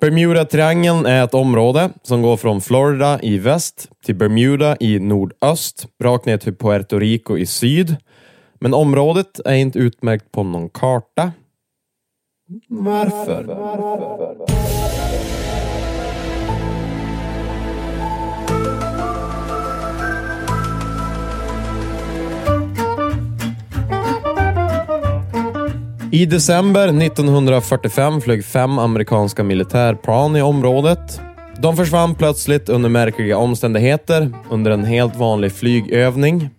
Bermuda-triangeln är ett område som går från Florida i väst till Bermuda i nordöst, rakt ner till Puerto Rico i syd. Men området är inte utmärkt på någon karta. Varför? I december 1945 flög fem amerikanska militärplan i området. De försvann plötsligt under märkliga omständigheter under en helt vanlig flygövning.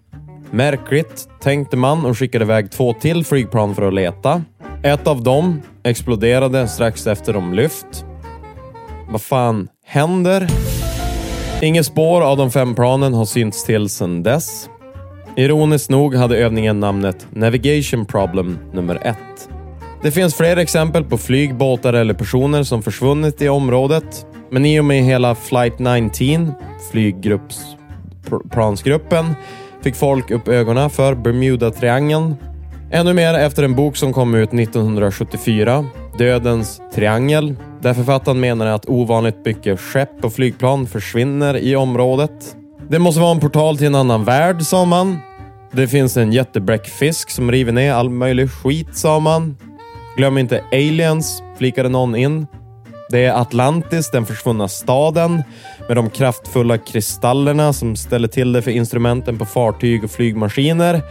Märkligt, tänkte man och skickade iväg två till flygplan för att leta. Ett av dem exploderade strax efter de lyft. Vad fan händer? Inget spår av de fem planen har synts till sedan dess. Ironiskt nog hade övningen namnet Navigation Problem nummer 1. Det finns fler exempel på flyg, båtar eller personer som försvunnit i området. Men i och med hela Flight 19, flygplansgruppen, fick folk upp ögonen för Bermuda-triangeln. Ännu mer efter en bok som kom ut 1974, Dödens triangel, där författaren menar att ovanligt mycket skepp och flygplan försvinner i området. Det måste vara en portal till en annan värld, sa man. Det finns en jättebräckfisk som river ner all möjlig skit, sa man. Glöm inte aliens, flikade någon in. Det är Atlantis, den försvunna staden, med de kraftfulla kristallerna som ställer till det för instrumenten på fartyg och flygmaskiner.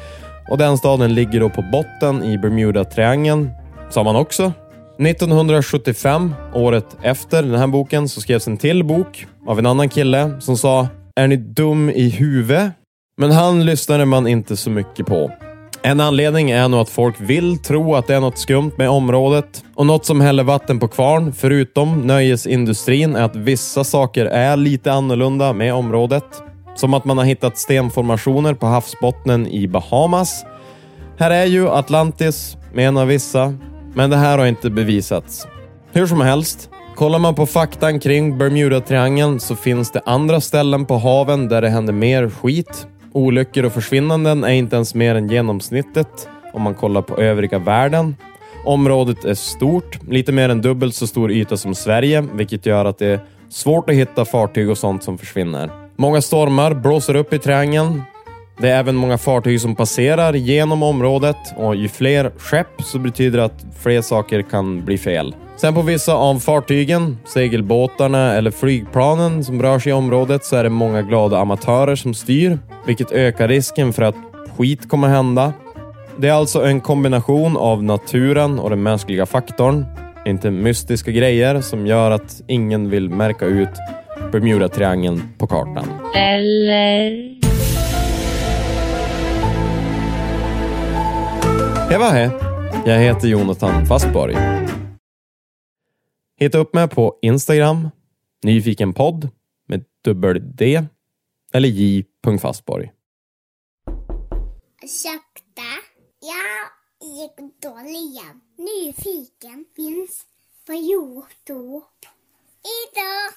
Och den staden ligger då på botten i Bermuda-triangeln, sa man också. 1975, året efter den här boken, så skrevs en till bok av en annan kille som sa “Är ni dum i huvudet?” Men han lyssnade man inte så mycket på. En anledning är nog att folk vill tro att det är något skumt med området. Och något som häller vatten på kvarn, förutom nöjesindustrin, är att vissa saker är lite annorlunda med området. Som att man har hittat stenformationer på havsbottnen i Bahamas. Här är ju Atlantis, menar vissa, men det här har inte bevisats. Hur som helst, kollar man på faktan kring Bermuda-triangeln så finns det andra ställen på haven där det händer mer skit. Olyckor och försvinnanden är inte ens mer än genomsnittet om man kollar på övriga världen. Området är stort, lite mer än dubbelt så stor yta som Sverige, vilket gör att det är svårt att hitta fartyg och sånt som försvinner. Många stormar blåser upp i triangeln. Det är även många fartyg som passerar genom området och ju fler skepp så betyder det att fler saker kan bli fel. Sen på vissa av fartygen, segelbåtarna eller flygplanen som rör sig i området så är det många glada amatörer som styr, vilket ökar risken för att skit kommer hända. Det är alltså en kombination av naturen och den mänskliga faktorn, inte mystiska grejer som gör att ingen vill märka ut Bermuda-triangeln på kartan. Eller? Heva vad hej! Jag heter Jonathan Fastborg. Hitta upp mig på Instagram, nyfikenpodd med dubbel D eller j.fastborg. Ursäkta? Jag gick dålig. Nyfiken finns på Youtube. Hejdå!